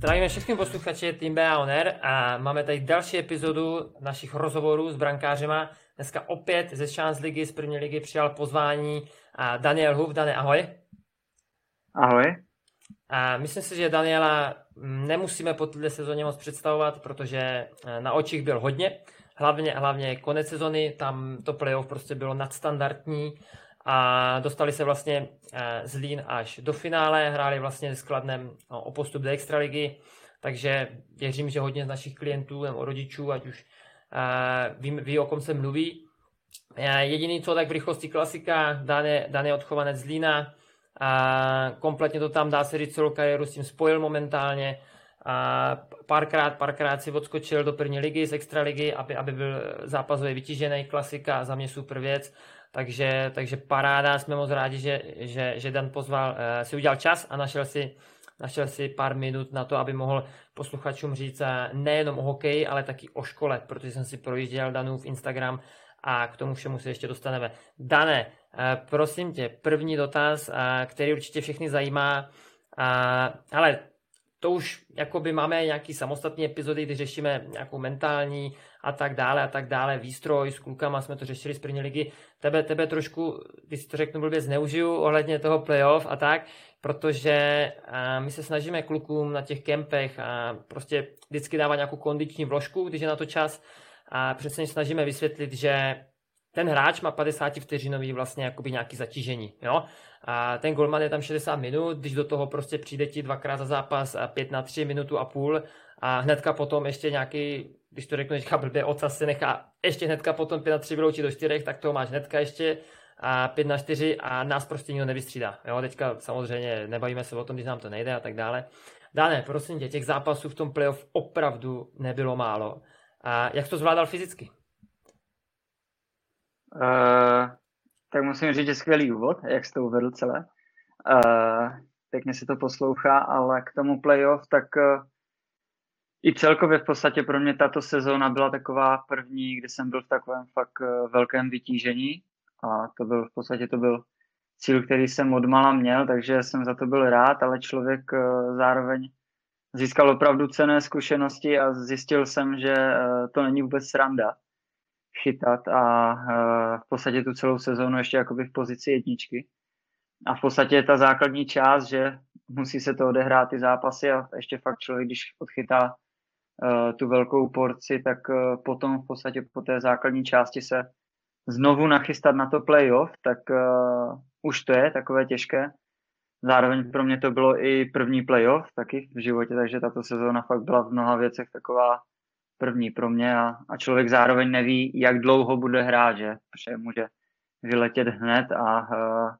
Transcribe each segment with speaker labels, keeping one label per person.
Speaker 1: Zdravíme všechny posluchače Team BA Honor a máme tady další epizodu našich rozhovorů s brankářema. Dneska opět ze Chance ligy z první ligy přijal pozvání Daniel Huf. Dane, ahoj.
Speaker 2: Ahoj.
Speaker 1: A myslím si, že Daniela nemusíme po této sezóně moc představovat, protože eh, na očích byl hodně. Hlavně, hlavně konec sezony, tam to playoff prostě bylo nadstandardní a dostali se vlastně eh, z Lín až do finále, hráli vlastně s Kladnem no, o postup do extraligy, takže věřím, že hodně z našich klientů nebo rodičů, ať už eh, ví, ví o kom se mluví. Eh, jediný, co tak v rychlosti klasika, Dane, Dane odchovanec z Lína, a kompletně to tam dá se říct celou kariéru s tím spojil momentálně. A párkrát, párkrát si odskočil do první ligy z extraligy, aby, aby byl zápasově vytížený, klasika, za mě super věc. Takže, takže paráda, jsme moc rádi, že, že, že Dan pozval, uh, si udělal čas a našel si, našel si pár minut na to, aby mohl posluchačům říct uh, nejenom o hokeji, ale taky o škole, protože jsem si projížděl Danův Instagram a k tomu všemu se ještě dostaneme. Dane, uh, prosím tě, první dotaz, který určitě všechny zajímá, ale to už jakoby máme nějaký samostatný epizody, kdy řešíme nějakou mentální a tak dále a tak dále, výstroj s klukama, jsme to řešili z první ligy. Tebe, tebe trošku, když si to řeknu blbě, zneužiju ohledně toho playoff a tak, protože my se snažíme klukům na těch kempech a prostě vždycky dávat nějakou kondiční vložku, když je na to čas a přesně snažíme vysvětlit, že ten hráč má 50 vteřinový vlastně jakoby nějaký zatížení, jo? A ten golman je tam 60 minut, když do toho prostě přijde ti dvakrát za zápas 5 na 3 minutu a půl a hnedka potom ještě nějaký, když to řeknu teďka blbě, ocas se nechá ještě hnedka potom 5 na 3 vyloučit do 4, tak to máš hnedka ještě a 5 na 4 a nás prostě nikdo nevystřídá. Jo, teďka samozřejmě nebavíme se o tom, když nám to nejde a tak dále. Dáne, prosím tě, těch zápasů v tom playoff opravdu nebylo málo. A jak to zvládal fyzicky?
Speaker 2: Uh, tak musím říct, že skvělý úvod, jak jsi to uvedl celé. Uh, pěkně si to poslouchá, ale k tomu playoff, tak uh, i celkově v podstatě pro mě tato sezóna byla taková první, kdy jsem byl v takovém fakt uh, velkém vytížení a to byl v podstatě to byl cíl, který jsem od mala měl, takže jsem za to byl rád, ale člověk uh, zároveň získal opravdu cené zkušenosti a zjistil jsem, že uh, to není vůbec sranda chytat a uh, v podstatě tu celou sezónu ještě jakoby v pozici jedničky. A v podstatě je ta základní část, že musí se to odehrát ty zápasy a ještě fakt člověk, když odchytá uh, tu velkou porci, tak uh, potom v podstatě po té základní části se znovu nachystat na to playoff, tak už to je takové těžké. Zároveň pro mě to bylo i první playoff taky v životě, takže tato sezóna fakt byla v mnoha věcech taková první pro mě a, a člověk zároveň neví, jak dlouho bude hrát, že? Protože může vyletět hned a uh,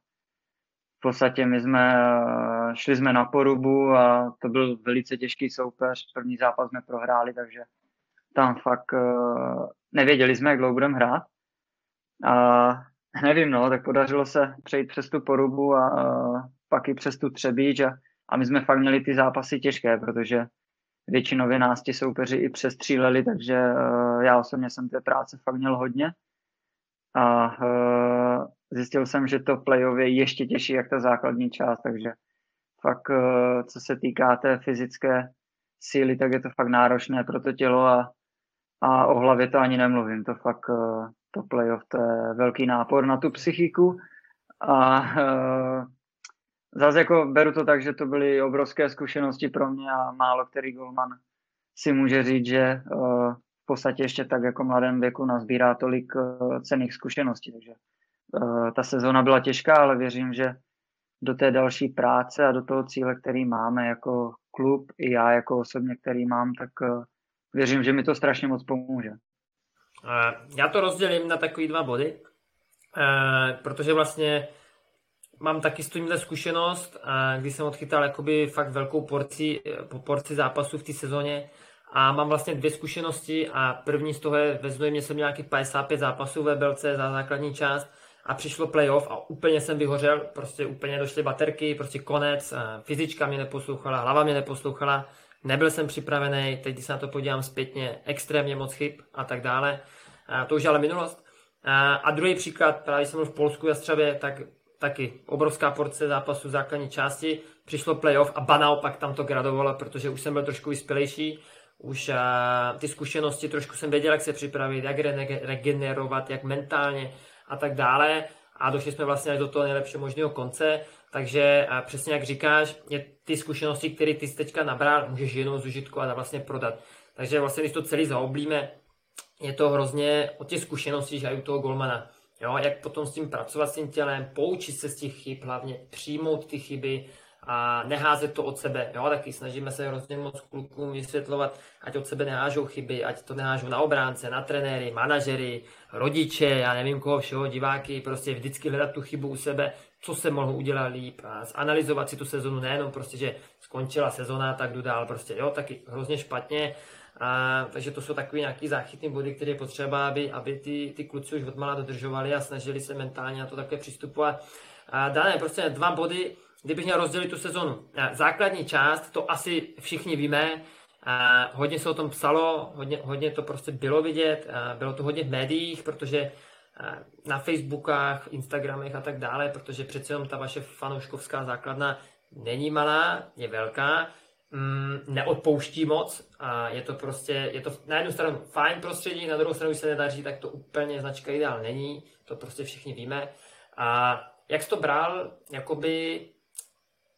Speaker 2: v podstatě my jsme, uh, šli jsme na porubu a to byl velice těžký soupeř. První zápas jsme prohráli, takže tam fakt uh, nevěděli jsme, jak dlouho budeme hrát. A nevím, no, tak podařilo se přejít přes tu porubu a pak i přes tu třebíč a, a my jsme fakt měli ty zápasy těžké, protože většinově nás ti soupeři i přestříleli, takže uh, já osobně jsem té práce fakt měl hodně. A uh, zjistil jsem, že to playoff je ještě těžší, jak ta základní část, takže fakt, uh, co se týká té fyzické síly, tak je to fakt náročné pro to tělo a, a o hlavě to ani nemluvím. To fakt, to playoff, to je velký nápor na tu psychiku a zase jako beru to tak, že to byly obrovské zkušenosti pro mě a málo který golman si může říct, že uh, v podstatě ještě tak jako mladém věku nazbírá tolik uh, cených zkušeností. Takže uh, ta sezóna byla těžká, ale věřím, že do té další práce a do toho cíle, který máme jako klub, i já jako osobně, který mám, tak věřím, že mi to strašně moc pomůže.
Speaker 1: Já to rozdělím na takový dva body, protože vlastně mám taky s tímhle zkušenost, kdy jsem odchytal jakoby fakt velkou porci, porci zápasů v té sezóně a mám vlastně dvě zkušenosti a první z toho je, ve Znojmě jsem měl nějaký 55 zápasů ve Belce za základní část a přišlo playoff a úplně jsem vyhořel, prostě úplně došly baterky, prostě konec, fyzička mě neposlouchala, hlava mě neposlouchala, nebyl jsem připravený, teď když se na to podívám zpětně, extrémně moc chyb a tak dále. A to už ale minulost. A druhý příklad, právě jsem byl v Polsku, Jastřabě, tak taky obrovská porce zápasů v základní části, přišlo playoff a ba naopak tam to gradovalo, protože už jsem byl trošku vyspělejší, už a, ty zkušenosti, trošku jsem věděl, jak se připravit, jak re- regenerovat, jak mentálně a tak dále a došli jsme vlastně až do toho nejlepšího možného konce, takže a přesně jak říkáš, je ty zkušenosti, které ty jsi teďka nabral, můžeš jenom zužitkovat a vlastně prodat. Takže vlastně, když to celý zaoblíme, je to hrozně o těch zkušeností, že u toho golmana. Jo, jak potom s tím pracovat s tím tělem, poučit se z těch chyb, hlavně přijmout ty chyby a neházet to od sebe. Jo, taky snažíme se hrozně moc klukům vysvětlovat, ať od sebe nehážou chyby, ať to nehážou na obránce, na trenéry, manažery, rodiče, já nevím koho všeho, diváky, prostě vždycky hledat tu chybu u sebe, co se mohlo udělat líp a zanalizovat si tu sezonu, nejenom prostě, že skončila sezona, tak jdu dál, prostě jo, taky hrozně špatně a, takže to jsou takové nějaké záchytné body, které je potřeba, aby, aby ty, ty kluci už odmala dodržovali a snažili se mentálně na to také přistupovat. A dané prostě dva body, kdybych měl rozdělit tu sezonu. A základní část, to asi všichni víme, a hodně se o tom psalo, hodně, hodně to prostě bylo vidět, a bylo to hodně v médiích, protože na Facebookách, Instagramech a tak dále, protože přece jenom ta vaše fanouškovská základna není malá, je velká mm, neodpouští moc a je to prostě, je to na jednu stranu fajn prostředí, na druhou stranu, když se nedaří, tak to úplně značka ideál není, to prostě všichni víme. A jak jsi to bral, jakoby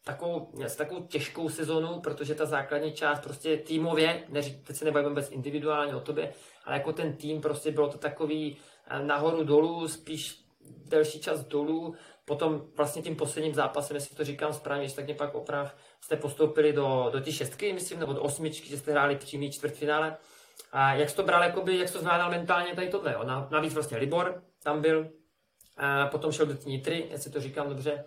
Speaker 1: takovou, takovou těžkou sezonu, protože ta základní část prostě týmově, neří, teď se nebavíme vůbec individuálně o tobě, ale jako ten tým prostě bylo to takový eh, nahoru dolů, spíš delší čas dolů, potom vlastně tím posledním zápasem, jestli to říkám správně, tak mě pak oprav, jste postoupili do, do té šestky, myslím, nebo do osmičky, že jste hráli přímý čtvrtfinále. A jak jsi to bral, jakoby, jak jsi to zvládal mentálně tady tohle, jo? Navíc vlastně Libor tam byl, a potom šel do té Nitry, jestli to říkám dobře.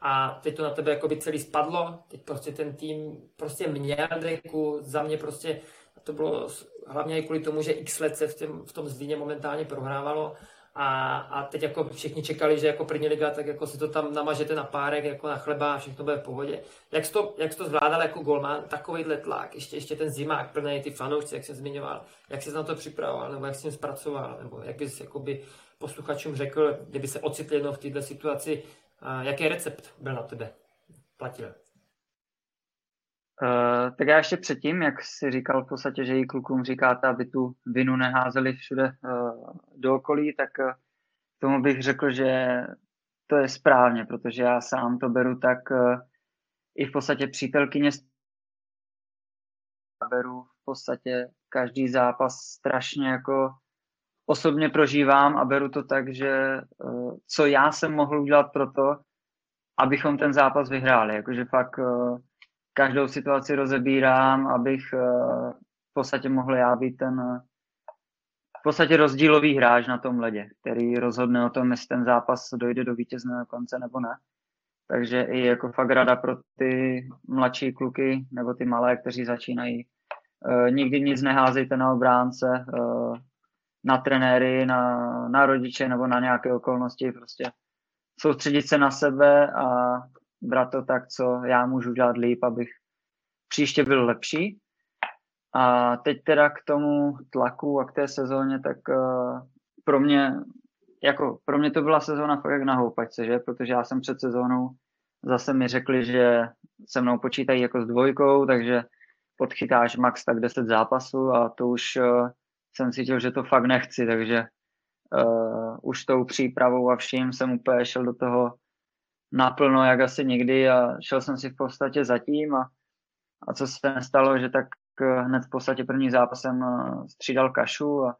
Speaker 1: A teď to na tebe jakoby celý spadlo, teď prostě ten tým prostě měl deku, za mě prostě to bylo hlavně i kvůli tomu, že x let se v, tém, v tom Zlíně momentálně prohrávalo a, a teď jako všichni čekali, že jako první liga, tak jako si to tam namažete na párek, jako na chleba a všechno bude v pohodě. Jak jsi to, jak jsi to zvládal jako golman, takovýhle tlak, ještě, ještě ten zimák plný ty fanoušci, jak jsem zmiňoval, jak jsi na to připravoval, nebo jak jsi zpracoval, nebo jak bys jakoby posluchačům řekl, kdyby se ocitl jednou v této situaci, jaký recept byl na tebe platil?
Speaker 2: Uh, tak já ještě předtím, jak si říkal v podstatě, že i klukům říkáte, aby tu vinu neházeli všude uh, do okolí, tak uh, tomu bych řekl, že to je správně, protože já sám to beru tak uh, i v podstatě přítelkyně beru v podstatě každý zápas strašně jako osobně prožívám a beru to tak, že uh, co já jsem mohl udělat pro to, abychom ten zápas vyhráli. Jakože fakt každou situaci rozebírám, abych eh, v podstatě mohl já být ten eh, podstatě rozdílový hráč na tom ledě, který rozhodne o tom, jestli ten zápas dojde do vítězného konce nebo ne. Takže i jako fakt rada pro ty mladší kluky nebo ty malé, kteří začínají. E, nikdy nic neházejte na obránce, e, na trenéry, na, na rodiče nebo na nějaké okolnosti. Prostě soustředit se na sebe a brát to tak, co já můžu dělat líp, abych příště byl lepší. A teď teda k tomu tlaku a k té sezóně, tak uh, pro mě jako pro mě to byla sezóna fakt jak na houpačce, že? Protože já jsem před sezónou zase mi řekli, že se mnou počítají jako s dvojkou, takže podchytáš max tak 10 zápasů a to už uh, jsem cítil, že to fakt nechci, takže uh, už tou přípravou a vším jsem úplně šel do toho naplno, jak asi nikdy a šel jsem si v podstatě zatím a, a co se nestalo, že tak hned v podstatě první zápasem eh, střídal Kašu a,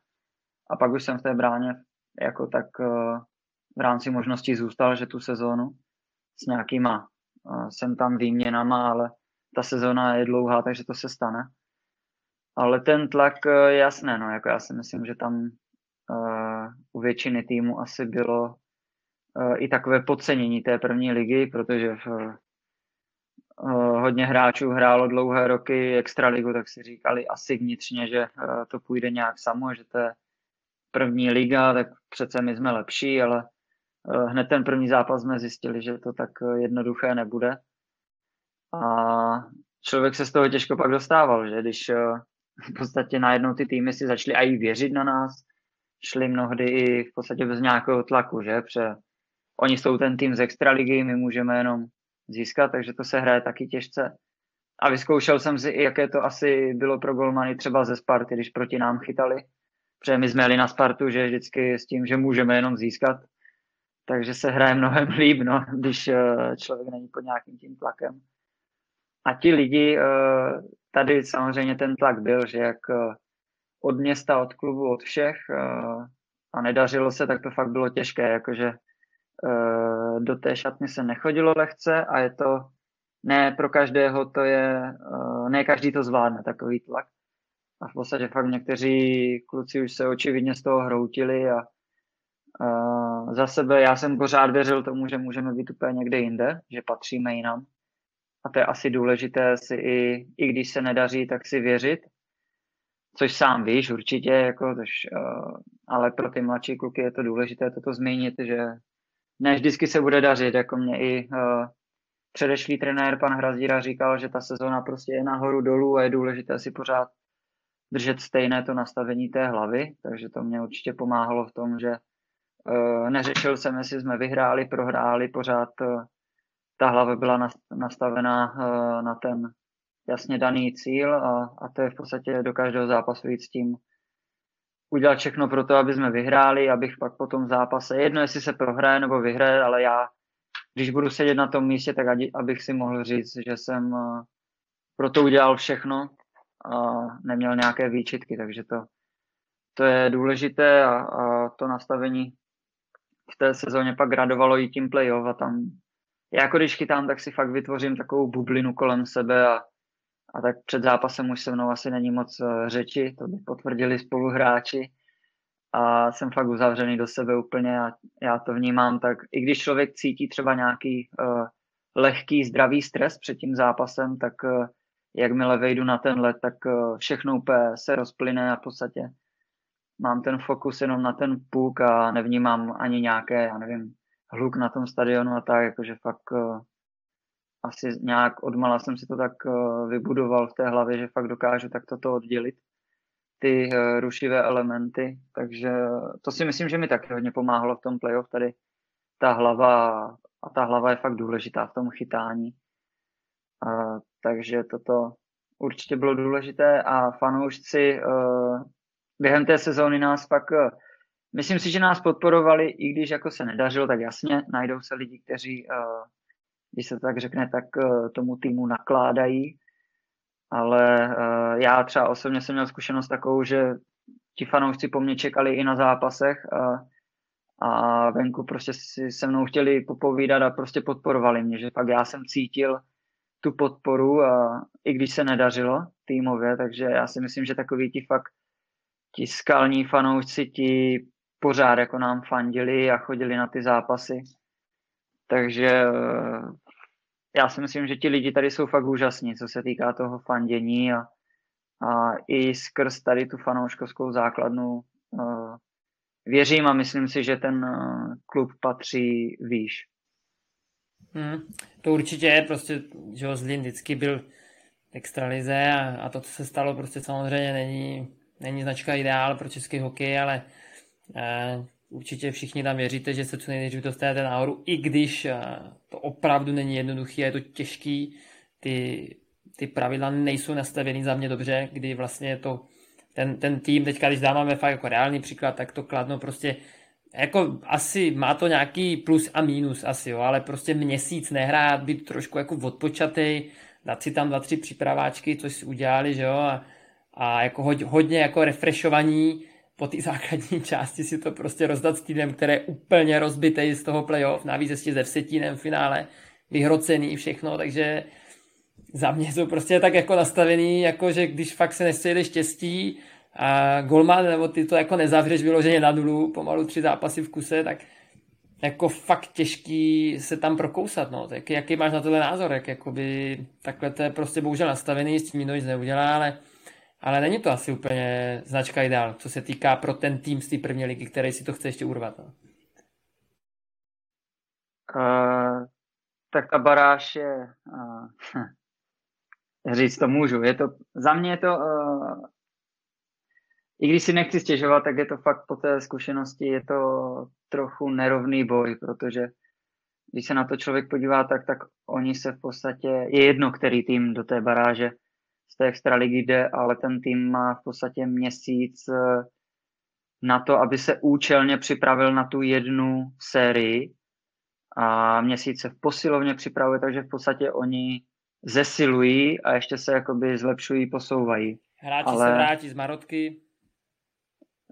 Speaker 2: a pak už jsem v té bráně jako tak eh, v rámci možností zůstal, že tu sezónu s nějakýma jsem tam výměnama, ale ta sezóna je dlouhá, takže to se stane. Ale ten tlak je jasné, no, jako já si myslím, že tam u většiny týmu asi bylo Eh, i takové podcenění té první ligy, protože v, eh, hodně hráčů hrálo dlouhé roky extraligu, tak si říkali asi vnitřně, že eh, to půjde nějak samo, že to je první liga, tak přece my jsme lepší, ale hned ten první zápas jsme zjistili, že to tak jednoduché nebude. A člověk se z toho těžko pak dostával, že když v podstatě najednou ty týmy si začaly i věřit na nás, šli mnohdy i v podstatě bez nějakého tlaku, že? Pře, oni jsou ten tým z extraligy, my můžeme jenom získat, takže to se hraje taky těžce. A vyzkoušel jsem si, jaké to asi bylo pro golmany třeba ze Sparty, když proti nám chytali. Protože my jsme jeli na Spartu, že vždycky s tím, že můžeme jenom získat. Takže se hraje mnohem líp, no, když eh, člověk není pod nějakým tím tlakem. A ti lidi, eh, tady samozřejmě ten tlak byl, že jak eh, od města, od klubu, od všech a nedařilo se, tak to fakt bylo těžké, jakože do té šatny se nechodilo lehce a je to ne pro každého to je, eh, ne každý to zvládne, takový tlak. A v podstatě fakt někteří kluci už se očividně z toho hroutili a, a za sebe já jsem pořád věřil tomu, že můžeme být úplně někde jinde, že patříme jinam. A to je asi důležité si i, i když se nedaří, tak si věřit, což sám víš určitě, jako, tož, uh, ale pro ty mladší kluky je to důležité toto zmínit, že ne vždycky se bude dařit, jako mě i uh, předešlý trenér pan Hrazdíra říkal, že ta sezóna prostě je nahoru dolů a je důležité si pořád držet stejné to nastavení té hlavy, takže to mě určitě pomáhalo v tom, že uh, neřešil jsem, jestli jsme vyhráli, prohráli, pořád uh, ta hlava byla nastavená uh, na ten jasně daný cíl a, a to je v podstatě do každého zápasu jít s tím udělat všechno pro to, aby jsme vyhráli, abych pak po tom zápase, jedno jestli se prohraje nebo vyhraje, ale já když budu sedět na tom místě, tak abych si mohl říct, že jsem eh, pro to udělal všechno a neměl nějaké výčitky, takže to, to je důležité a, a to nastavení v té sezóně pak gradovalo i tím playoff a tam já jako když chytám, tak si fakt vytvořím takovou bublinu kolem sebe a, a tak před zápasem už se mnou asi není moc eh, řeči, to by potvrdili spoluhráči. A jsem fakt uzavřený do sebe úplně a já to vnímám tak, i když člověk cítí třeba nějaký uh, lehký zdravý stres před tím zápasem, tak uh, jakmile vejdu na ten let, tak uh, všechno úplně se rozplyne a v podstatě mám ten fokus jenom na ten puk a nevnímám ani nějaké, já nevím, hluk na tom stadionu a tak, jakože fakt uh, asi nějak odmala jsem si to tak uh, vybudoval v té hlavě, že fakt dokážu tak toto oddělit ty uh, rušivé elementy, takže to si myslím, že mi taky hodně pomáhalo v tom playoff tady ta hlava a ta hlava je fakt důležitá v tom chytání. Uh, takže toto určitě bylo důležité a fanoušci uh, během té sezóny nás pak, myslím si, že nás podporovali, i když jako se nedařilo, tak jasně, najdou se lidi, kteří, uh, když se to tak řekne, tak uh, tomu týmu nakládají ale uh, já třeba osobně jsem měl zkušenost takovou, že ti fanoušci po mně čekali i na zápasech a, a venku prostě si se mnou chtěli popovídat a prostě podporovali mě, že pak já jsem cítil tu podporu a i když se nedařilo týmově, takže já si myslím, že takový ti fakt ti skalní fanoušci ti pořád jako nám fandili a chodili na ty zápasy. Takže eh, já si myslím, že ti lidi tady jsou fakt úžasní, co se týká toho fandění a, a i skrz tady tu fanouškovskou základnu uh, věřím a myslím si, že ten uh, klub patří výš.
Speaker 1: Hmm, to určitě je, prostě, že Zlín vždycky byl extralize a, a to, co se stalo, prostě samozřejmě není, není značka ideál pro český hokej, ale uh, určitě všichni tam věříte, že se co nejdřív dostanete nahoru, i když eh, to opravdu není jednoduché, je to těžký, ty, ty pravidla nejsou nastavený za mě dobře, kdy vlastně to, ten, ten tým, teďka když dáváme fakt jako reálný příklad, tak to kladno prostě jako asi má to nějaký plus a minus asi, jo, ale prostě měsíc nehrát, být trošku jako odpočatý, dát si tam dva, tři přípraváčky, což si udělali, že jo, a, a jako hodně jako refreshovaní, po té základní části si to prostě rozdat s týmem, který je úplně rozbitý z toho playoff, navíc ještě ze vsetínem v finále, vyhrocený všechno, takže za mě jsou prostě tak jako nastavený, jako že když fakt se nestřejde štěstí a golman, nebo ty to jako nezavřeš vyloženě na nulu, pomalu tři zápasy v kuse, tak jako fakt těžký se tam prokousat, no. Tak jaký máš na tohle názor, jak jakoby takhle to je prostě bohužel nastavený, s tím nic neudělá, ale ale není to asi úplně značka ideál, co se týká pro ten tým z té první ligy, který si to chce ještě urvat. No.
Speaker 2: Uh, tak ta baráž je, uh, říct to můžu, je to, za mě je to, uh, i když si nechci stěžovat, tak je to fakt po té zkušenosti, je to trochu nerovný boj, protože když se na to člověk podívá, tak, tak oni se v podstatě, je jedno, který tým do té baráže z té extraligy jde, ale ten tým má v podstatě měsíc eh, na to, aby se účelně připravil na tu jednu sérii a měsíc se v posilovně připravuje, takže v podstatě oni zesilují a ještě se jakoby zlepšují, posouvají.
Speaker 1: Hráči ale... se vrátí z Marotky.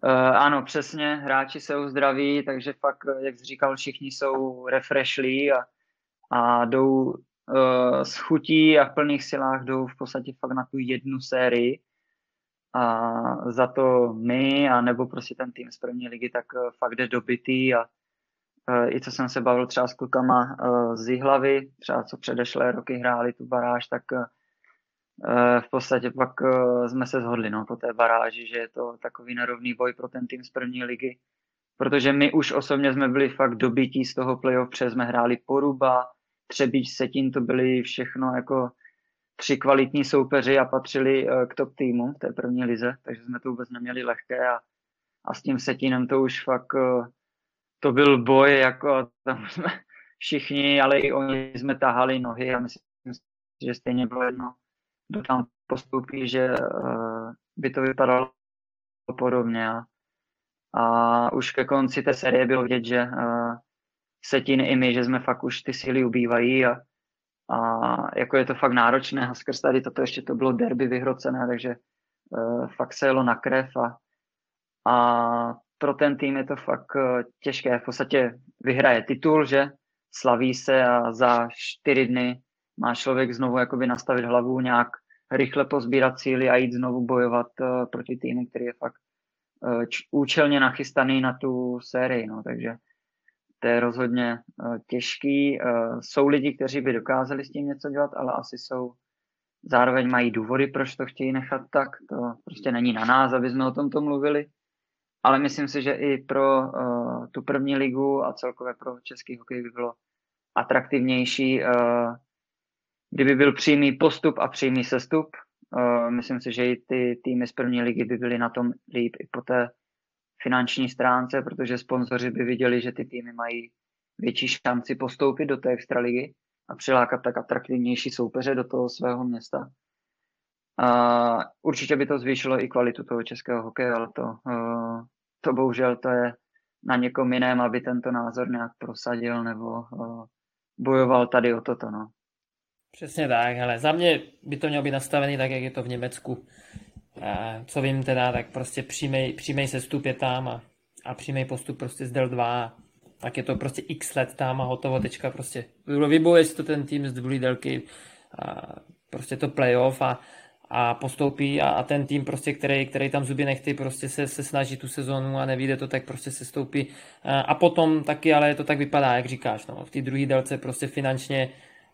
Speaker 2: Uh, ano, přesně, hráči se uzdraví, takže fakt, jak jsi říkal, všichni jsou refreshlí a, a jdou uh, s chutí a v plných silách jdou v podstatě fakt na tu jednu sérii a za to my a nebo prostě ten tým z první ligy tak uh, fakt jde dobitý a uh, i co jsem se bavil třeba s klukama uh, z Jihlavy, třeba co předešlé roky hráli tu baráž, tak uh, v podstatě pak jsme se shodli no, po té baráži, že je to takový nerovný boj pro ten tým z první ligy. Protože my už osobně jsme byli fakt dobití z toho playoff, protože jsme hráli Poruba, Třebíč, Setin, to byly všechno jako tři kvalitní soupeři a patřili eh, k top týmu v té první lize, takže jsme to vůbec neměli lehké a, a s tím Setinem to už fakt to byl boj, jako tam jsme všichni, ale i oni jsme tahali nohy a myslím, že stejně bylo jedno, kdo tam postoupí, že uh, by to vypadalo podobně. A, a už ke konci té série bylo vidět, že Setin i my, že jsme fakt už ty síly ubývají a, a jako je to fakt náročné. A skrz tady toto ještě to bylo derby vyhrocené, takže uh, fakt se jelo na krev a, a pro ten tým je to fakt uh, těžké. V podstatě vyhraje titul, že? Slaví se a za čtyři dny má člověk znovu jakoby nastavit hlavu, nějak rychle pozbírat síly a jít znovu bojovat uh, proti týmu, který je fakt uh, účelně nachystaný na tu sérii, no, takže to je rozhodně uh, těžký. Uh, jsou lidi, kteří by dokázali s tím něco dělat, ale asi jsou zároveň mají důvody, proč to chtějí nechat tak. To prostě není na nás, aby jsme o tomto mluvili. Ale myslím si, že i pro uh, tu první ligu a celkově pro český hokej by bylo atraktivnější kdyby byl přímý postup a přímý sestup, myslím si, že i ty týmy z první ligy by byly na tom líp i po té finanční stránce, protože sponzoři by viděli, že ty týmy mají větší šanci postoupit do té extraligy a přilákat tak atraktivnější soupeře do toho svého města. Uh, určitě by to zvýšilo i kvalitu toho českého hokeje, ale to, uh, to bohužel to je na někom jiném, aby tento názor nějak prosadil nebo uh, bojoval tady o toto. No.
Speaker 1: Přesně tak, ale za mě by to mělo být nastavený tak, jak je to v Německu. Co vím teda, tak prostě přímej, přímej sestup je tam a, a přímej postup prostě z Del 2 tak je to prostě x let tam a hotovo, tečka prostě. Vybojuje si to ten tým z dvůlí delky a prostě to playoff a, a postoupí a, a, ten tým prostě, který, který tam zuby nechty, prostě se, se snaží tu sezonu a nevíde to, tak prostě se stoupí. A, a potom taky, ale to tak vypadá, jak říkáš, no, v té druhé delce prostě finančně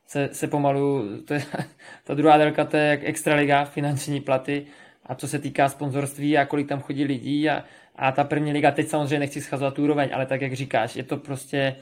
Speaker 1: se, se pomalu, to je, ta druhá délka, to je jak extraliga, finanční platy a co se týká sponzorství a kolik tam chodí lidí a, a ta první liga, teď samozřejmě nechci schazovat úroveň, ale tak jak říkáš, je to prostě,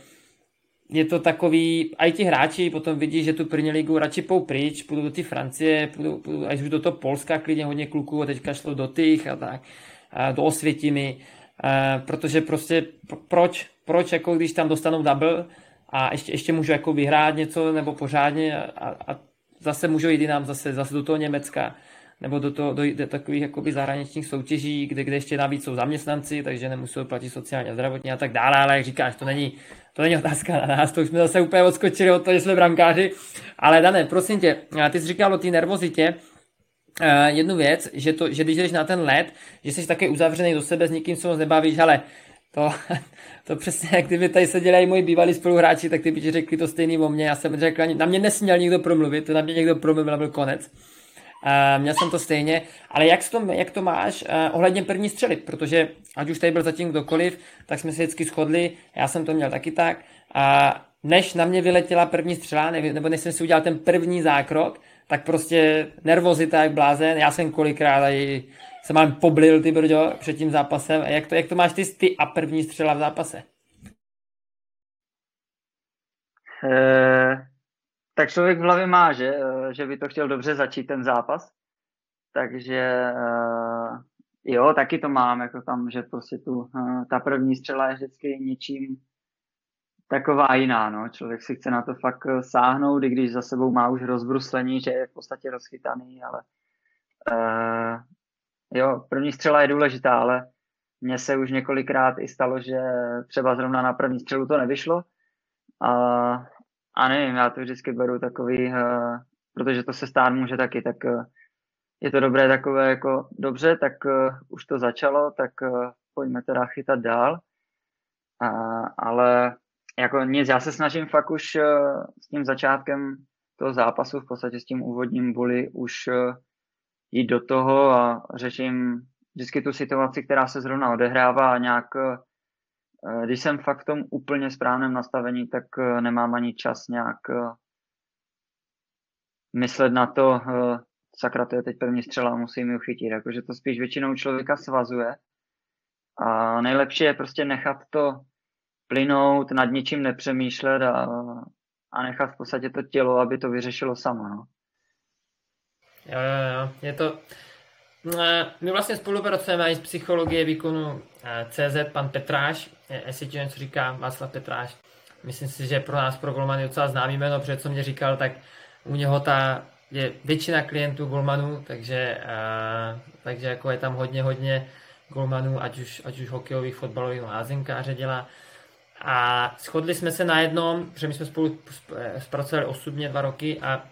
Speaker 1: je to takový, a i ti hráči potom vidí, že tu první ligu radši pou pryč, půjdu do té Francie, půjdu, půjdu, až už do toho Polska, klidně hodně kluků a teďka šlo do těch a tak, a do Osvětimi, a, protože prostě proč, proč jako když tam dostanou double, a ještě, ještě můžu jako vyhrát něco nebo pořádně a, a zase můžu jít jinam, zase, zase do toho Německa nebo do, toho, do, do takových jakoby zahraničních soutěží, kde, kde ještě navíc jsou zaměstnanci, takže nemusí platit sociálně a zdravotně a tak dále, ale jak říkáš, to není, to není otázka na nás, to už jsme zase úplně odskočili od toho, že jsme brankáři. Ale Dané, prosím tě, ty jsi říkal o té nervozitě, Uh, jednu věc, že, to, že když jdeš na ten let, že jsi také uzavřený do sebe, s nikým se moc nebavíš, ale to, to přesně, jak kdyby tady seděli i moji bývalí spoluhráči, tak ty by ti řekli to stejný o mně. Já jsem řekl, na mě nesměl nikdo promluvit, to na mě někdo promluvil byl konec. Uh, měl jsem to stejně, ale jak to, jak to máš uh, ohledně první střely, protože ať už tady byl zatím kdokoliv, tak jsme se vždycky shodli, já jsem to měl taky tak. A uh, než na mě vyletěla první střela, nebo než jsem si udělal ten první zákrok, tak prostě nervozita jak blázen, já jsem kolikrát tady se mám poblil ty brďo před tím zápasem. Jak to, jak to máš ty, ty a první střela v zápase?
Speaker 2: E, tak člověk v hlavě má, že, eh, že by to chtěl dobře začít ten zápas. Takže e, jo, taky to mám, jako tam, že prostě tu, e, ta první střela je vždycky něčím taková jiná, no. Člověk si chce na to fakt eh, sáhnout, i když za sebou má už rozbruslení, že je v podstatě rozchytaný, ale jo, první střela je důležitá, ale mně se už několikrát i stalo, že třeba zrovna na první střelu to nevyšlo. A, a nevím, já to vždycky beru takový, uh, protože to se stát může taky, tak uh, je to dobré takové jako dobře, tak uh, už to začalo, tak uh, pojďme teda chytat dál. Uh, ale jako nic, já se snažím fakt už uh, s tím začátkem toho zápasu, v podstatě s tím úvodním boli už uh, jít do toho a řeším vždycky tu situaci, která se zrovna odehrává a nějak, uh, když jsem fakt v tom úplně správném nastavení, tak uh, nemám ani čas nějak uh, myslet na to, sakra, to je teď první střela, musím ji uchytit. Jakože to spíš většinou člověka svazuje. A nejlepší je prostě nechat to plynout, nad ničím nepřemýšlet a, a nechat v podstatě to tělo, aby to vyřešilo samo. No.
Speaker 1: Jo, jo, jo. Je to... My vlastně spolupracujeme i s psychologie výkonu eh, CZ, pan Petráš, jestli ti něco říká, Václav Petráš. Myslím si, že pro nás, pro Golmany docela známý jméno, protože co mě říkal, tak u něho ta je většina klientů golmanů, takže, uh, takže jako je tam hodně, hodně golmanů, ať už, ať už hokejových, fotbalových, házenkáře dělá. A shodli jsme se na jednom, že my jsme spolu zpracovali osobně dva roky a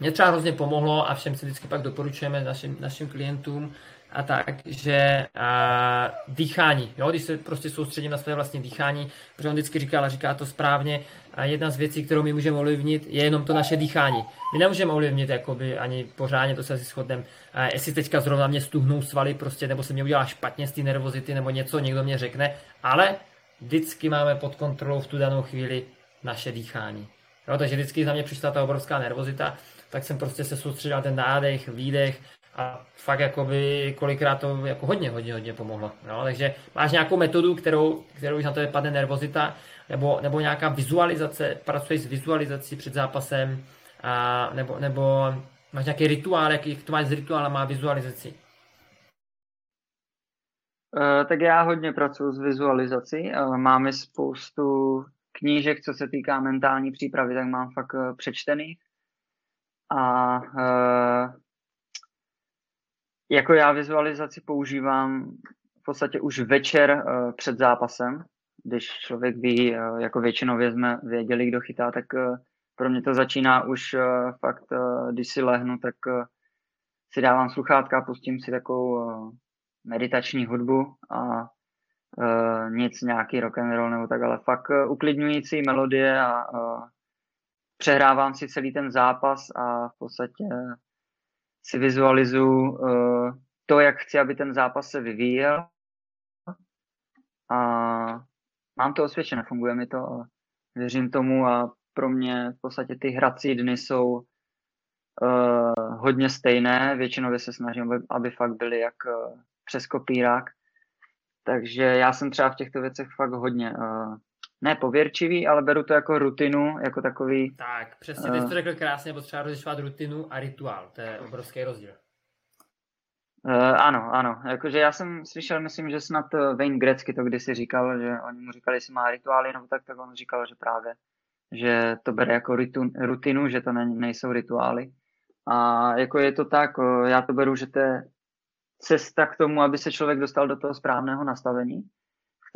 Speaker 1: mě třeba hrozně pomohlo a všem si vždycky pak doporučujeme našim, našim klientům a tak, že a, dýchání, jo, když se prostě soustředím na své vlastní dýchání, protože on vždycky říkal a říká to správně, a jedna z věcí, kterou my můžeme ovlivnit, je jenom to naše dýchání. My nemůžeme ovlivnit jakoby ani pořádně, to se asi shodneme, jestli teďka zrovna mě stuhnou svaly prostě, nebo se mě udělá špatně z té nervozity, nebo něco někdo mě řekne, ale vždycky máme pod kontrolou v tu danou chvíli naše dýchání. Jo, takže vždycky za mě přišla ta obrovská nervozita, tak jsem prostě se soustředil na ten nádech, výdech a fakt jakoby kolikrát to jako hodně, hodně, hodně pomohlo. Jo, takže máš nějakou metodu, kterou, kterou už na to padne nervozita, nebo, nebo nějaká vizualizace, pracuješ s vizualizací před zápasem, a, nebo, nebo máš nějaký rituál, jaký to máš s rituálem a vizualizací?
Speaker 2: Uh, tak já hodně pracuji s vizualizací. Uh, máme spoustu knížek, co se týká mentální přípravy, tak mám fakt uh, přečtených. A uh, jako já vizualizaci používám v podstatě už večer uh, před zápasem, když člověk ví, uh, jako většinově jsme věděli, kdo chytá, tak uh, pro mě to začíná už uh, fakt, uh, když si lehnu, tak uh, si dávám sluchátka, pustím si takovou uh, meditační hudbu a uh, nic, nějaký rock and roll nebo tak, ale fakt uh, uklidňující melodie a uh, přehrávám si celý ten zápas a v podstatě si vizualizuju uh, to, jak chci, aby ten zápas se vyvíjel. A mám to osvědčené, funguje mi to a věřím tomu a pro mě v podstatě ty hrací dny jsou uh, hodně stejné. Většinou se snažím, aby, aby fakt byly jak uh, přes kopírák. Takže já jsem třeba v těchto věcech fakt hodně uh, ne pověrčivý, ale beru to jako rutinu, jako takový...
Speaker 1: Tak, přesně, ty jsi to řekl krásně, potřeba rozlišovat rutinu a rituál, to je obrovský rozdíl.
Speaker 2: Uh, ano, ano, jakože já jsem slyšel, myslím, že snad Wayne Gretzky to kdysi říkal, že oni mu říkali, jestli má rituály, nebo tak, tak on říkal, že právě, že to bere jako ritu, rutinu, že to ne, nejsou rituály. A jako je to tak, já to beru, že to je cesta k tomu, aby se člověk dostal do toho správného nastavení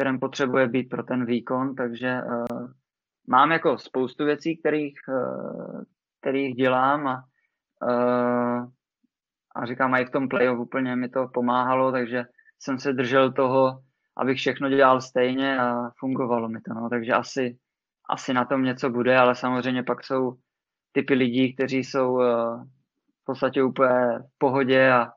Speaker 2: kterém potřebuje být pro ten výkon, takže uh, mám jako spoustu věcí, kterých, uh, kterých dělám a, uh, a říkám, i v tom playoff úplně mi to pomáhalo, takže jsem se držel toho, abych všechno dělal stejně a fungovalo mi to, no, takže asi, asi na tom něco bude, ale samozřejmě pak jsou typy lidí, kteří jsou uh, v podstatě úplně v pohodě a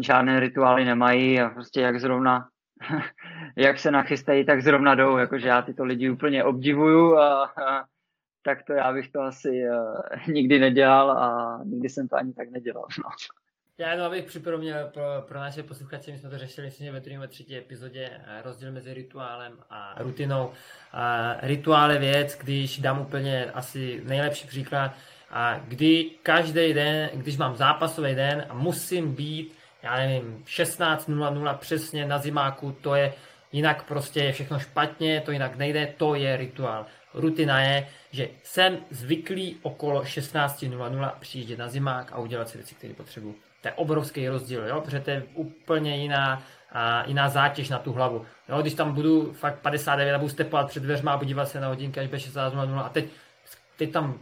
Speaker 2: žádné rituály nemají a prostě jak zrovna jak se nachystají, tak zrovna jdou, jakože já tyto lidi úplně obdivuju a, a tak to já bych to asi uh, nikdy nedělal a nikdy jsem to ani tak nedělal. No.
Speaker 1: Já jenom abych připomněl pro, pro naše posluchače, my jsme to řešili myslím, ve druhé třetí epizodě, eh, rozdíl mezi rituálem a rutinou. A rituál je věc, když dám úplně asi nejlepší příklad, a kdy každý den, když mám zápasový den a musím být já nevím, 16.00 přesně na zimáku, to je jinak prostě je všechno špatně, to jinak nejde, to je rituál. Rutina je, že jsem zvyklý okolo 16.00 přijíždět na zimák a udělat si věci, které potřebuji. To je obrovský rozdíl, jo? protože to je úplně jiná, a jiná zátěž na tu hlavu. Jo? Když tam budu fakt 59 a budu stepovat před dveřma a podívat se na hodinky až 16.00 a teď, teď tam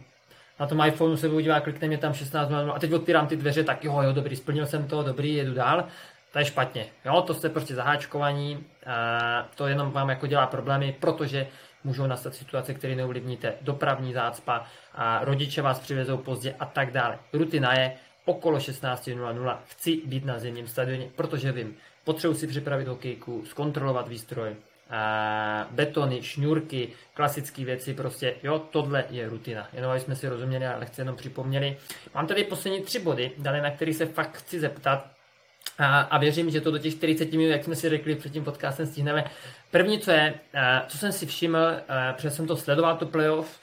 Speaker 1: na tom iPhoneu se dívat, klikne mě tam 16.00 a teď otvírám ty dveře, tak jo, jo, dobrý, splnil jsem to, dobrý, jedu dál. To je špatně. Jo, to jste prostě zaháčkovaní, a to jenom vám jako dělá problémy, protože můžou nastat situace, které neovlivníte, dopravní zácpa, a rodiče vás přivezou pozdě a tak dále. Rutina je okolo 16.00 chci být na zimním stadioně, protože vím, potřebuji si připravit hokejku, zkontrolovat výstroj, a betony, šňůrky, klasické věci, prostě jo, tohle je rutina. Jenom aby jsme si rozuměli, ale chci jenom připomněli. Mám tady poslední tři body, dané, na který se fakt chci zeptat, a, a věřím, že to do těch 40 minut, jak jsme si řekli před tím podcastem, stihneme. První, co je, co jsem si všiml, protože jsem to sledoval, to playoff,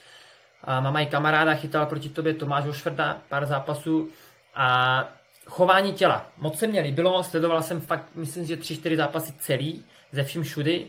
Speaker 1: a mám i kamaráda, chytal proti tobě Tomáš Ošvrda, pár zápasů a chování těla. Moc se mě líbilo, sledoval jsem fakt, myslím, že 3-4 zápasy celý, ze vším všudy.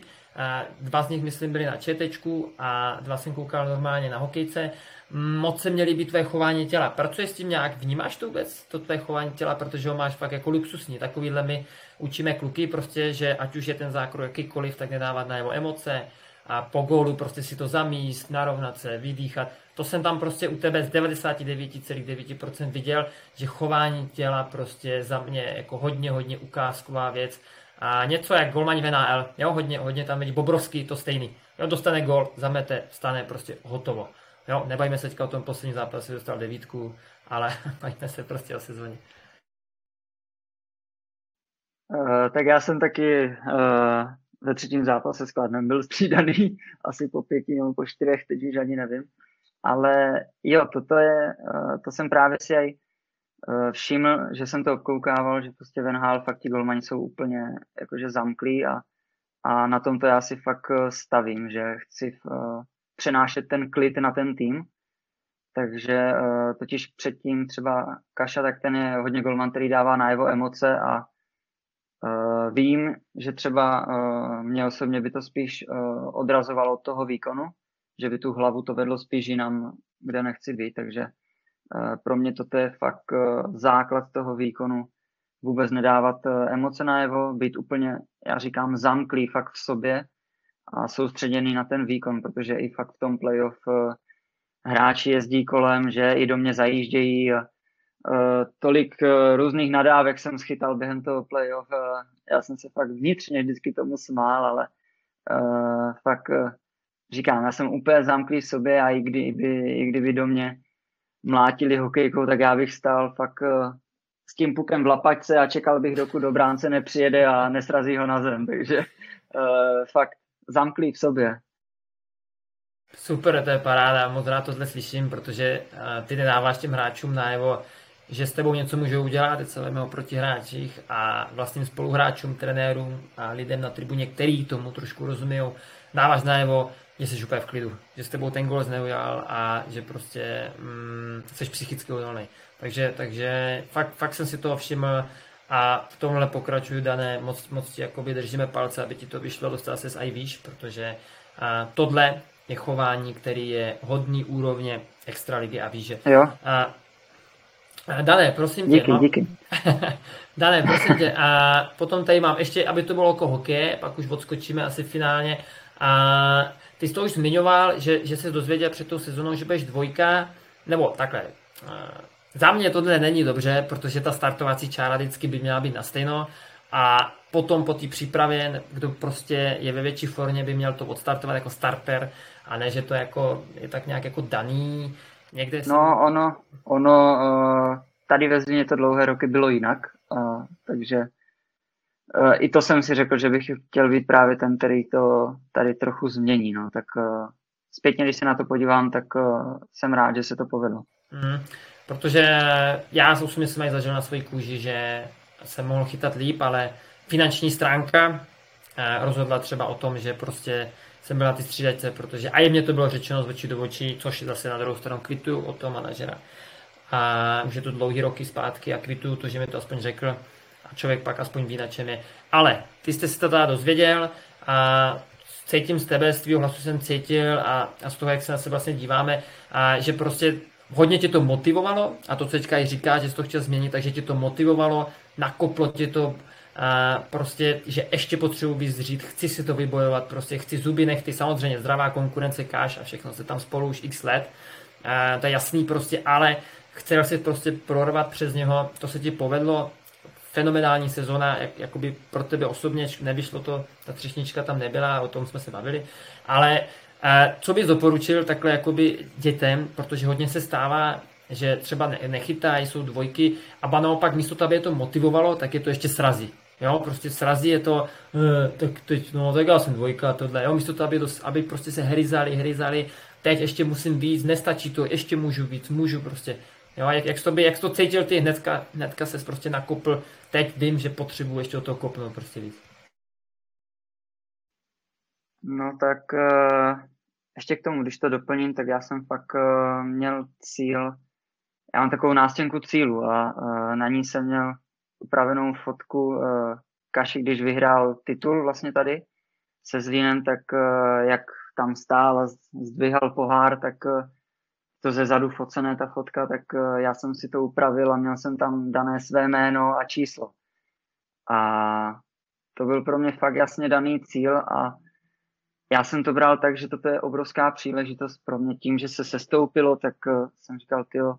Speaker 1: Dva z nich, myslím, byly na četečku a dva jsem koukal normálně na hokejce. Moc se mě líbí tvé chování těla. Pracuješ s tím nějak? Vnímáš to vůbec, to tvé chování těla, protože ho máš fakt jako luxusní. Takovýhle my učíme kluky prostě, že ať už je ten zákrok jakýkoliv, tak nedávat na jeho emoce a po gólu prostě si to zamíst, narovnat se, vydýchat. To jsem tam prostě u tebe z 99,9% viděl, že chování těla prostě za mě jako hodně, hodně ukázková věc a něco jak golmani v NHL, jo, hodně, hodně tam vidí, Bobrovský to stejný. Jo, dostane gol, zamete, stane prostě hotovo. Jo, nebajme se teďka o tom poslední zápase, dostal devítku, ale bajme se prostě o sezóně.
Speaker 2: Uh, tak já jsem taky uh, ve třetím zápase s Kladnem byl střídaný asi po pěti nebo po čtyřech, teď už ani nevím. Ale jo, toto je, uh, to jsem právě si aj všiml, že jsem to obkoukával, že prostě Van Hal fakt ti golmani jsou úplně jakože zamklí a, a na tom to já si fakt eh, stavím, že chci uh, přenášet ten klid na ten tým. Takže totiž předtím třeba Kaša, tak ten je hodně golman, který dává na jeho emoce a vím, že třeba mě osobně by to spíš odrazovalo od toho výkonu, že by tu hlavu to vedlo spíš jinam, kde nechci být, takže pro mě toto je fakt eh, základ toho výkonu. Vůbec nedávat eh, emoce na jeho, být úplně, já říkám, zamklý fakt v sobě a soustředěný na ten výkon, protože i fakt v tom playoff eh, hráči jezdí kolem, že i do mě zajíždějí. Tolik různých nadávek jsem schytal během toho playoff. Já jsem se fakt vnitřně vždycky tomu smál, ale fakt říkám, já jsem úplně zamklý v sobě a i kdyby, i kdyby do mě mlátili hokejkou, tak já bych stál fakt uh, s tím pukem v lapačce a čekal bych, dokud do bránce nepřijede a nesrazí ho na zem. Takže uh, fakt zamklý v sobě.
Speaker 1: Super, to je paráda, moc rád tohle slyším, protože uh, ty nedáváš těm hráčům najevo, že s tebou něco můžou udělat, se o protihráčích a vlastním spoluhráčům, trenérům a lidem na tribuně, který tomu trošku rozumí, dáváš najevo, že jsi úplně v klidu, že s tebou ten gol neudělal a že prostě mm, jsi psychicky odolný. Takže, takže fakt, fakt jsem si toho všiml a v tomhle pokračuju, Dané, moc, moc ti jakoby držíme palce, aby ti to vyšlo, dostal se i výš, protože a, tohle je chování, který je hodný úrovně extraligy a výže.
Speaker 2: Jo.
Speaker 1: A, a Dané, prosím tě.
Speaker 2: Díky,
Speaker 1: no.
Speaker 2: díky.
Speaker 1: Dané, prosím tě. A potom tady mám ještě, aby to bylo jako hokej, pak už odskočíme asi finálně. A ty jsi to už zmiňoval, že, že se dozvěděl před tou sezónou, že budeš dvojka, nebo takhle. Za mě tohle není dobře, protože ta startovací čára vždycky by měla být na stejno a potom po té přípravě, kdo prostě je ve větší formě, by měl to odstartovat jako starter a ne, že to jako, je tak nějak jako daný. Někde
Speaker 2: no, ono, ono, tady ve Zlíně to dlouhé roky bylo jinak, takže Eh, i to jsem si řekl, že bych chtěl být právě ten, který to tady trochu změní. No. Tak uh, zpětně, když se na to podívám, tak uh, jsem rád, že se to povedlo.
Speaker 1: Mm, protože já osobně jsem zažil na své kůži, že jsem mohl chytat líp, ale finanční stránka rozhodla třeba o tom, že prostě jsem byl na ty střídačce, protože a je mě to bylo řečeno z očí do očí, což zase na druhou stranu kvituju od toho manažera. A už je to dlouhý roky zpátky a kvituju to, že mi to aspoň řekl, a člověk pak aspoň ví, na čem je. Ale ty jste si to teda dozvěděl a cítím z tebe, z tvého hlasu jsem cítil a, a z toho, jak se na sebe vlastně díváme, a že prostě hodně tě to motivovalo a to, co teďka i říká, že jsi to chtěl změnit, takže tě to motivovalo, nakoplo tě to a prostě, že ještě potřebuji vyzřít, chci si to vybojovat, prostě chci zuby nechty, samozřejmě zdravá konkurence, káš a všechno se tam spolu už x let, a to je jasný prostě, ale chcel si prostě prorvat přes něho, to se ti povedlo, fenomenální sezona, jak, jakoby pro tebe osobně, nevyšlo to, ta třešnička tam nebyla, o tom jsme se bavili, ale a co bys doporučil takhle jakoby dětem, protože hodně se stává, že třeba nechytají, jsou dvojky, a ba naopak místo toho, aby je to motivovalo, tak je to ještě srazí. Jo, prostě srazí je to, e, tak teď, no tak já jsem dvojka, tohle, jo, místo toho, aby, to, aby prostě se hryzali, hryzali, teď ještě musím víc, nestačí to, ještě můžu víc, můžu prostě. Jo, jak, jak, to, by, jak to cítil ty, hnedka, hnedka se prostě nakopl, teď vím, že potřebuji ještě o toho kopnout prostě víc.
Speaker 2: No tak uh, ještě k tomu, když to doplním, tak já jsem fakt uh, měl cíl, já mám takovou nástěnku cílu a uh, na ní jsem měl upravenou fotku Kaši, když vyhrál titul vlastně tady se Zlínem, tak jak tam stál a zdvihal pohár, tak to ze zadu focené ta fotka, tak uh, já jsem si to upravil a měl jsem tam dané své jméno a číslo. A to byl pro mě fakt jasně daný cíl a já jsem to bral tak, že toto je obrovská příležitost pro mě. Tím, že se sestoupilo, tak uh, jsem říkal, tyjo,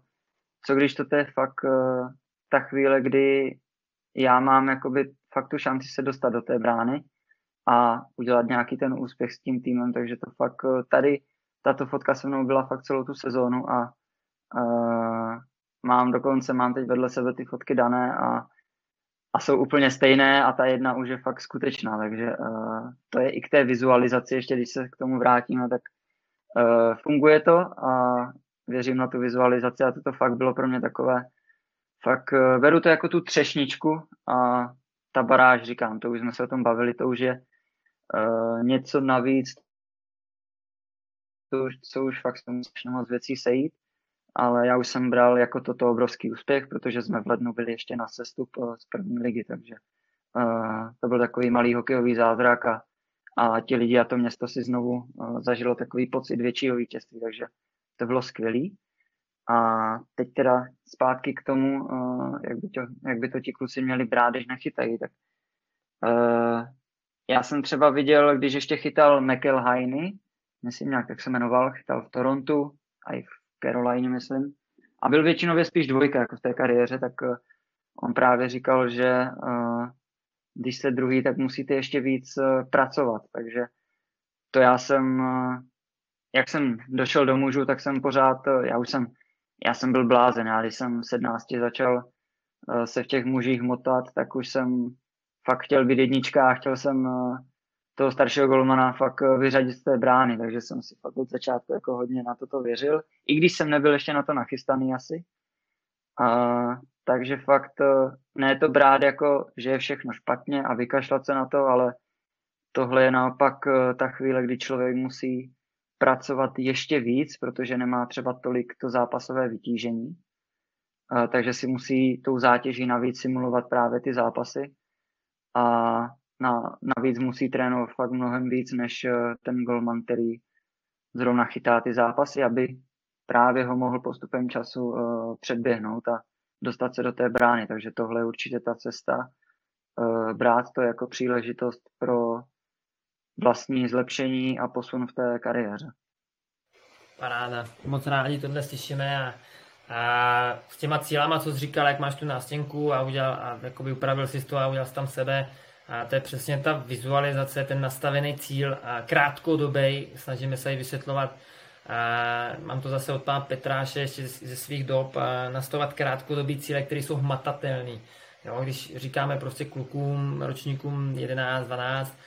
Speaker 2: co když toto je fakt uh, ta chvíle, kdy já mám jakoby fakt tu šanci se dostat do té brány a udělat nějaký ten úspěch s tím týmem, takže to fakt tady, tato fotka se mnou byla fakt celou tu sezónu a uh, mám dokonce, mám teď vedle sebe ty fotky dané a a jsou úplně stejné a ta jedna už je fakt skutečná, takže uh, to je i k té vizualizaci, ještě když se k tomu vrátíme, tak uh, funguje to a věřím na tu vizualizaci a to fakt bylo pro mě takové, fakt uh, beru to jako tu třešničku a ta baráž, říkám, to už jsme se o tom bavili, to už je uh, něco navíc, to už, co už fakt s tomu moc věcí sejít ale já už jsem bral jako toto obrovský úspěch, protože jsme v lednu byli ještě na sestup z první ligy, takže uh, to byl takový malý hokejový zázrak a, a ti lidi a to město si znovu uh, zažilo takový pocit většího vítězství, takže to bylo skvělý. A teď teda zpátky k tomu, uh, jak, by to, jak by to ti kluci měli brát, když nechytají, tak uh, já jsem třeba viděl, když ještě chytal McElhiny, myslím nějak, tak se jmenoval, chytal v Torontu a i v Caroline, myslím. A byl většinově spíš dvojka jako v té kariéře, tak uh, on právě říkal, že uh, když jste druhý, tak musíte ještě víc uh, pracovat. Takže to já jsem, jak jsem došel do mužů, tak jsem pořád, já už jsem, já jsem byl blázen. Já když jsem v 17 začal se v těch mužích motat, tak už jsem fakt chtěl být jednička a chtěl jsem toho staršího golmana fakt eh, vyřadit z té brány, takže jsem si fakt od začátku jako hodně na toto věřil, i když jsem nebyl ještě na to nachystaný asi. A, takže fakt eh, ne to brát jako, že je všechno špatně a vykašlat se na to, ale tohle je naopak eh, ta chvíle, kdy člověk musí pracovat ještě víc, protože nemá třeba tolik to zápasové vytížení. A, takže si musí tou zátěží navíc simulovat právě ty zápasy. A na, navíc musí trénovat fakt mnohem víc než eh, ten golman, který zrovna chytá ty zápasy, aby právě ho mohl postupem času uh, předběhnout a dostat se do té brány. Takže tohle je určitě ta cesta. Uh, brát to jako příležitost pro vlastní zlepšení a posun v té kariéře.
Speaker 1: Paráda. Moc rádi tohle slyšíme a, a s těma cílama, co jsi říkal, jak máš tu nástěnku a, udělal, a jakoby upravil si to a udělal jsi tam sebe, a to je přesně ta vizualizace, ten nastavený cíl, krátkodobý, snažíme se ji vysvětlovat. A mám to zase od pana Petráše ještě ze svých dob, nastavovat krátkodobý cíle, které jsou hmatatelné. Jo, když říkáme prostě klukům, ročníkům 11, 12,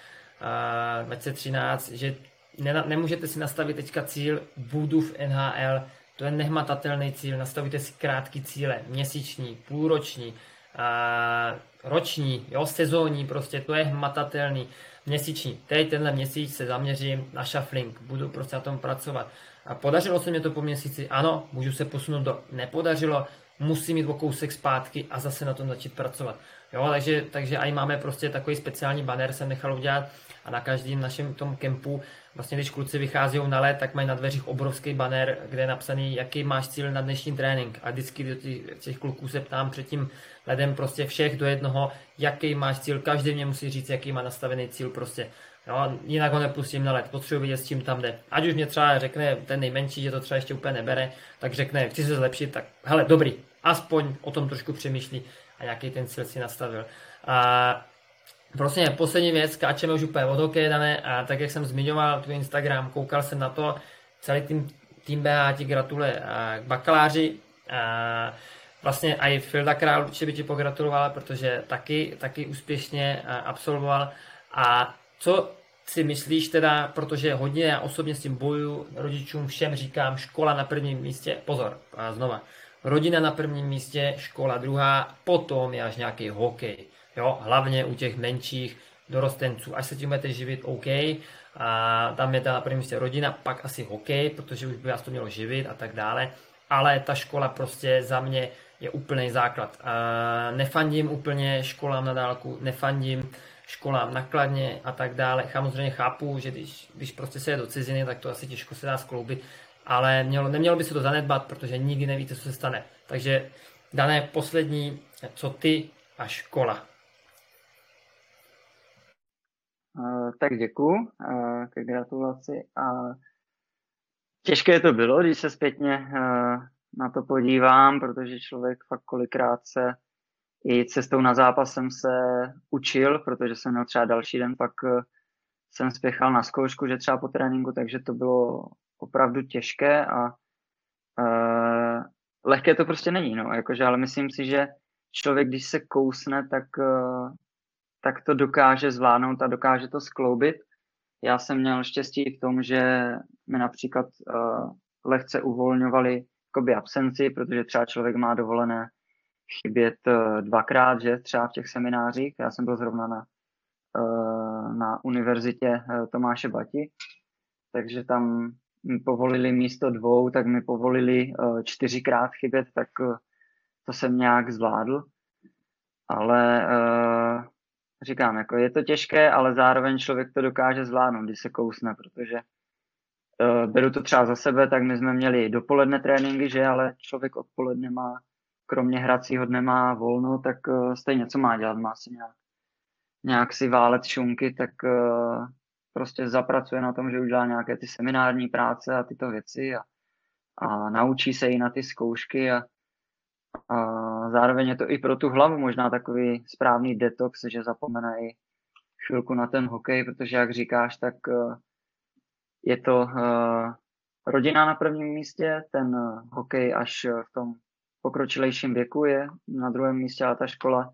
Speaker 1: a 2013, že ne, nemůžete si nastavit teďka cíl budu v NHL, to je nehmatatelný cíl, nastavíte si krátký cíle, měsíční, půlroční, roční, jo, sezónní, prostě to je hmatatelný, měsíční. Teď tenhle měsíc se zaměřím na shuffling, budu prostě na tom pracovat. A podařilo se mi to po měsíci? Ano, můžu se posunout do nepodařilo, musí mít o kousek zpátky a zase na tom začít pracovat. Jo, takže, takže aj máme prostě takový speciální banner, jsem nechal udělat a na každém našem tom kempu, vlastně když kluci vychází na let, tak mají na dveřích obrovský banner, kde je napsaný, jaký máš cíl na dnešní trénink. A vždycky do těch, těch kluků se ptám před tím ledem prostě všech do jednoho, jaký máš cíl. Každý mě musí říct, jaký má nastavený cíl prostě. Jo, jinak ho nepustím na let, potřebuji vidět, s čím tam jde. Ať už mě třeba řekne ten nejmenší, že to třeba ještě úplně nebere, tak řekne, chci se zlepšit, tak hele, dobrý, aspoň o tom trošku přemýšlí a nějaký ten cíl si nastavil. A Prostě poslední věc, skáčeme už úplně od hokeje, dané, a tak jak jsem zmiňoval tu Instagram, koukal jsem na to, celý tým, tým BA ti gratuluje k bakaláři, a vlastně i Filda Král určitě by ti pogratulovala, protože taky, taky úspěšně absolvoval. A co si myslíš teda, protože hodně já osobně s tím boju, rodičům všem říkám, škola na prvním místě, pozor, a znova, rodina na prvním místě, škola druhá, potom je až nějaký hokej, jo, hlavně u těch menších dorostenců, až se tím budete živit, OK, a tam je ta na prvním místě rodina, pak asi hokej, protože už by vás to mělo živit a tak dále, ale ta škola prostě za mě je úplný základ. A nefandím úplně školám na dálku, nefandím školám nakladně a tak dále. Samozřejmě chápu, že když, když prostě se je do ciziny, tak to asi těžko se dá skloubit, ale mělo, nemělo by se to zanedbat, protože nikdy nevíte, co se stane. Takže dané poslední, co ty a škola.
Speaker 2: Uh, tak děkuji uh, ke gratulaci a těžké to bylo, když se zpětně uh, na to podívám, protože člověk fakt kolikrát se i cestou na zápas jsem se učil, protože jsem měl třeba další den, pak eh, jsem spěchal na zkoušku, že třeba po tréninku, takže to bylo opravdu těžké a uh, lehké to prostě není, no, jakože, ale myslím si, že člověk, když se kousne, tak, uh, tak to dokáže zvládnout a dokáže to skloubit. Já jsem měl štěstí v tom, že mi například uh, lehce uvolňovali absenci, protože třeba člověk má dovolené chybět eh, dvakrát, že třeba v těch seminářích. Já jsem byl zrovna na, eh, na univerzitě eh, Tomáše Bati, takže tam mi povolili místo dvou, tak mi povolili čtyřikrát chybět, tak to jsem nějak zvládl. Ale říkám, jako je to těžké, ale zároveň člověk to dokáže zvládnout, když se kousne, protože beru to třeba za sebe, tak my jsme měli dopoledne tréninky, že, ale člověk odpoledne má kromě hracího dne má volno, tak uh, stejně co má dělat, má si nějak, nějak si válet šunky, tak uh, prostě zapracuje na tom, že udělá nějaké ty seminární práce a tyto věci a, a naučí se i na ty zkoušky a, a zároveň je to i pro tu hlavu možná takový správný detox, že zapomene i chvilku na ten hokej, protože jak říkáš, tak uh, je to uh, rodina na prvním místě, ten uh, hokej až v tom pokročilejším věku je na druhém místě a ta škola,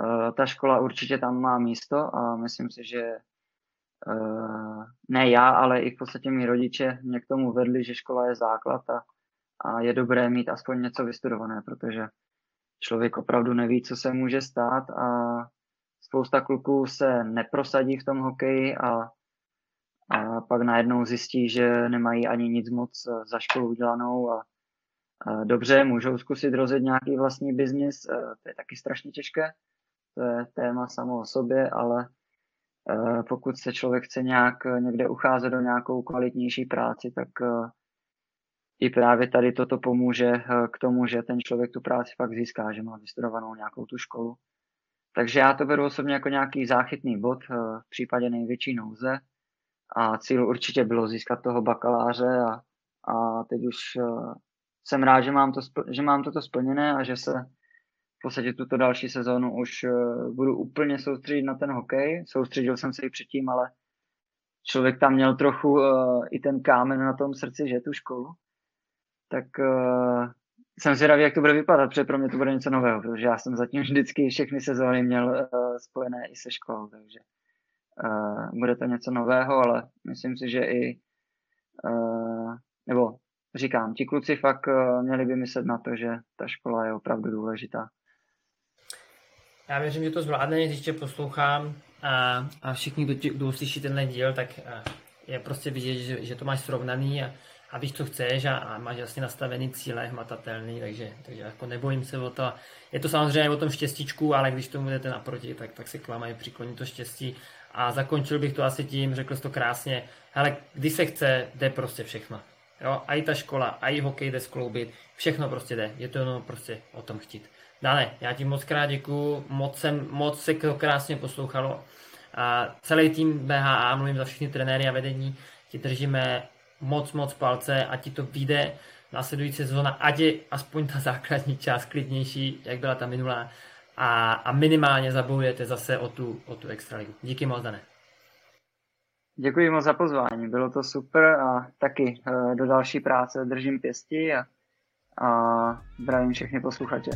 Speaker 2: eh, ta škola určitě tam má místo a myslím si, že eh, ne já, ale i v podstatě mý rodiče mě k tomu vedli, že škola je základ a, a je dobré mít aspoň něco vystudované, protože člověk opravdu neví, co se může stát a spousta kluků se neprosadí v tom hokeji a, a pak najednou zjistí, že nemají ani nic moc za školu udělanou a dobře, můžou zkusit rozjet nějaký vlastní biznis, eh, to je taky strašně těžké, to je téma samo o sobě, ale eh, pokud se člověk chce nějak eh, někde ucházet do nějakou kvalitnější práci, tak i právě tady toto pomůže k tomu, že ten člověk tu práci fakt získá, že má vystudovanou nějakou tu školu. Takže já to beru osobně jako nějaký záchytný bod v případě největší nouze a cíl určitě bylo získat toho bakaláře a, a teď už jsem rád, že mám, to, že mám toto splněné a že se v podstatě tuto další sezónu už uh, budu úplně soustředit na ten hokej. Soustředil jsem se i předtím, ale člověk tam měl trochu uh, i ten kámen na tom srdci, že tu školu. Tak uh, jsem zvědavý, jak to bude vypadat, protože pro mě to bude něco nového, protože já jsem zatím vždycky všechny sezóny měl uh, spojené i se školou, takže uh, bude to něco nového, ale myslím si, že i uh, nebo říkám, ti kluci fakt měli by myslet na to, že ta škola je opravdu důležitá.
Speaker 1: Já věřím, že to zvládne, když tě poslouchám a, a všichni, kdo, kdo uslyší tenhle díl, tak je prostě vidět, že, že to máš srovnaný a, a víš, co chceš a, a máš jasně nastavený cíle, hmatatelný, takže, takže jako nebojím se o to. Je to samozřejmě o tom štěstíčku, ale když tomu jdete naproti, tak, tak se k vám přikloní to štěstí. A zakončil bych to asi tím, řekl jsi to krásně, ale když se chce, jde prostě všechno. Jo, a i ta škola, a i hokej jde skloubit, všechno prostě jde, je to jenom prostě o tom chtít. Dále, já ti moc krát děkuju, moc, jsem, moc se to krásně poslouchalo. A celý tým BHA, mluvím za všechny trenéry a vedení, ti držíme moc, moc palce a ti to vyjde následující sezóna, ať je aspoň ta základní část klidnější, jak byla ta minulá, a, a minimálně zabojujete zase o tu, o tu extraligu. Díky moc, Dane.
Speaker 2: Děkuji moc za pozvání, bylo to super a taky uh, do další práce držím pěsti a, a zdravím všechny posluchače.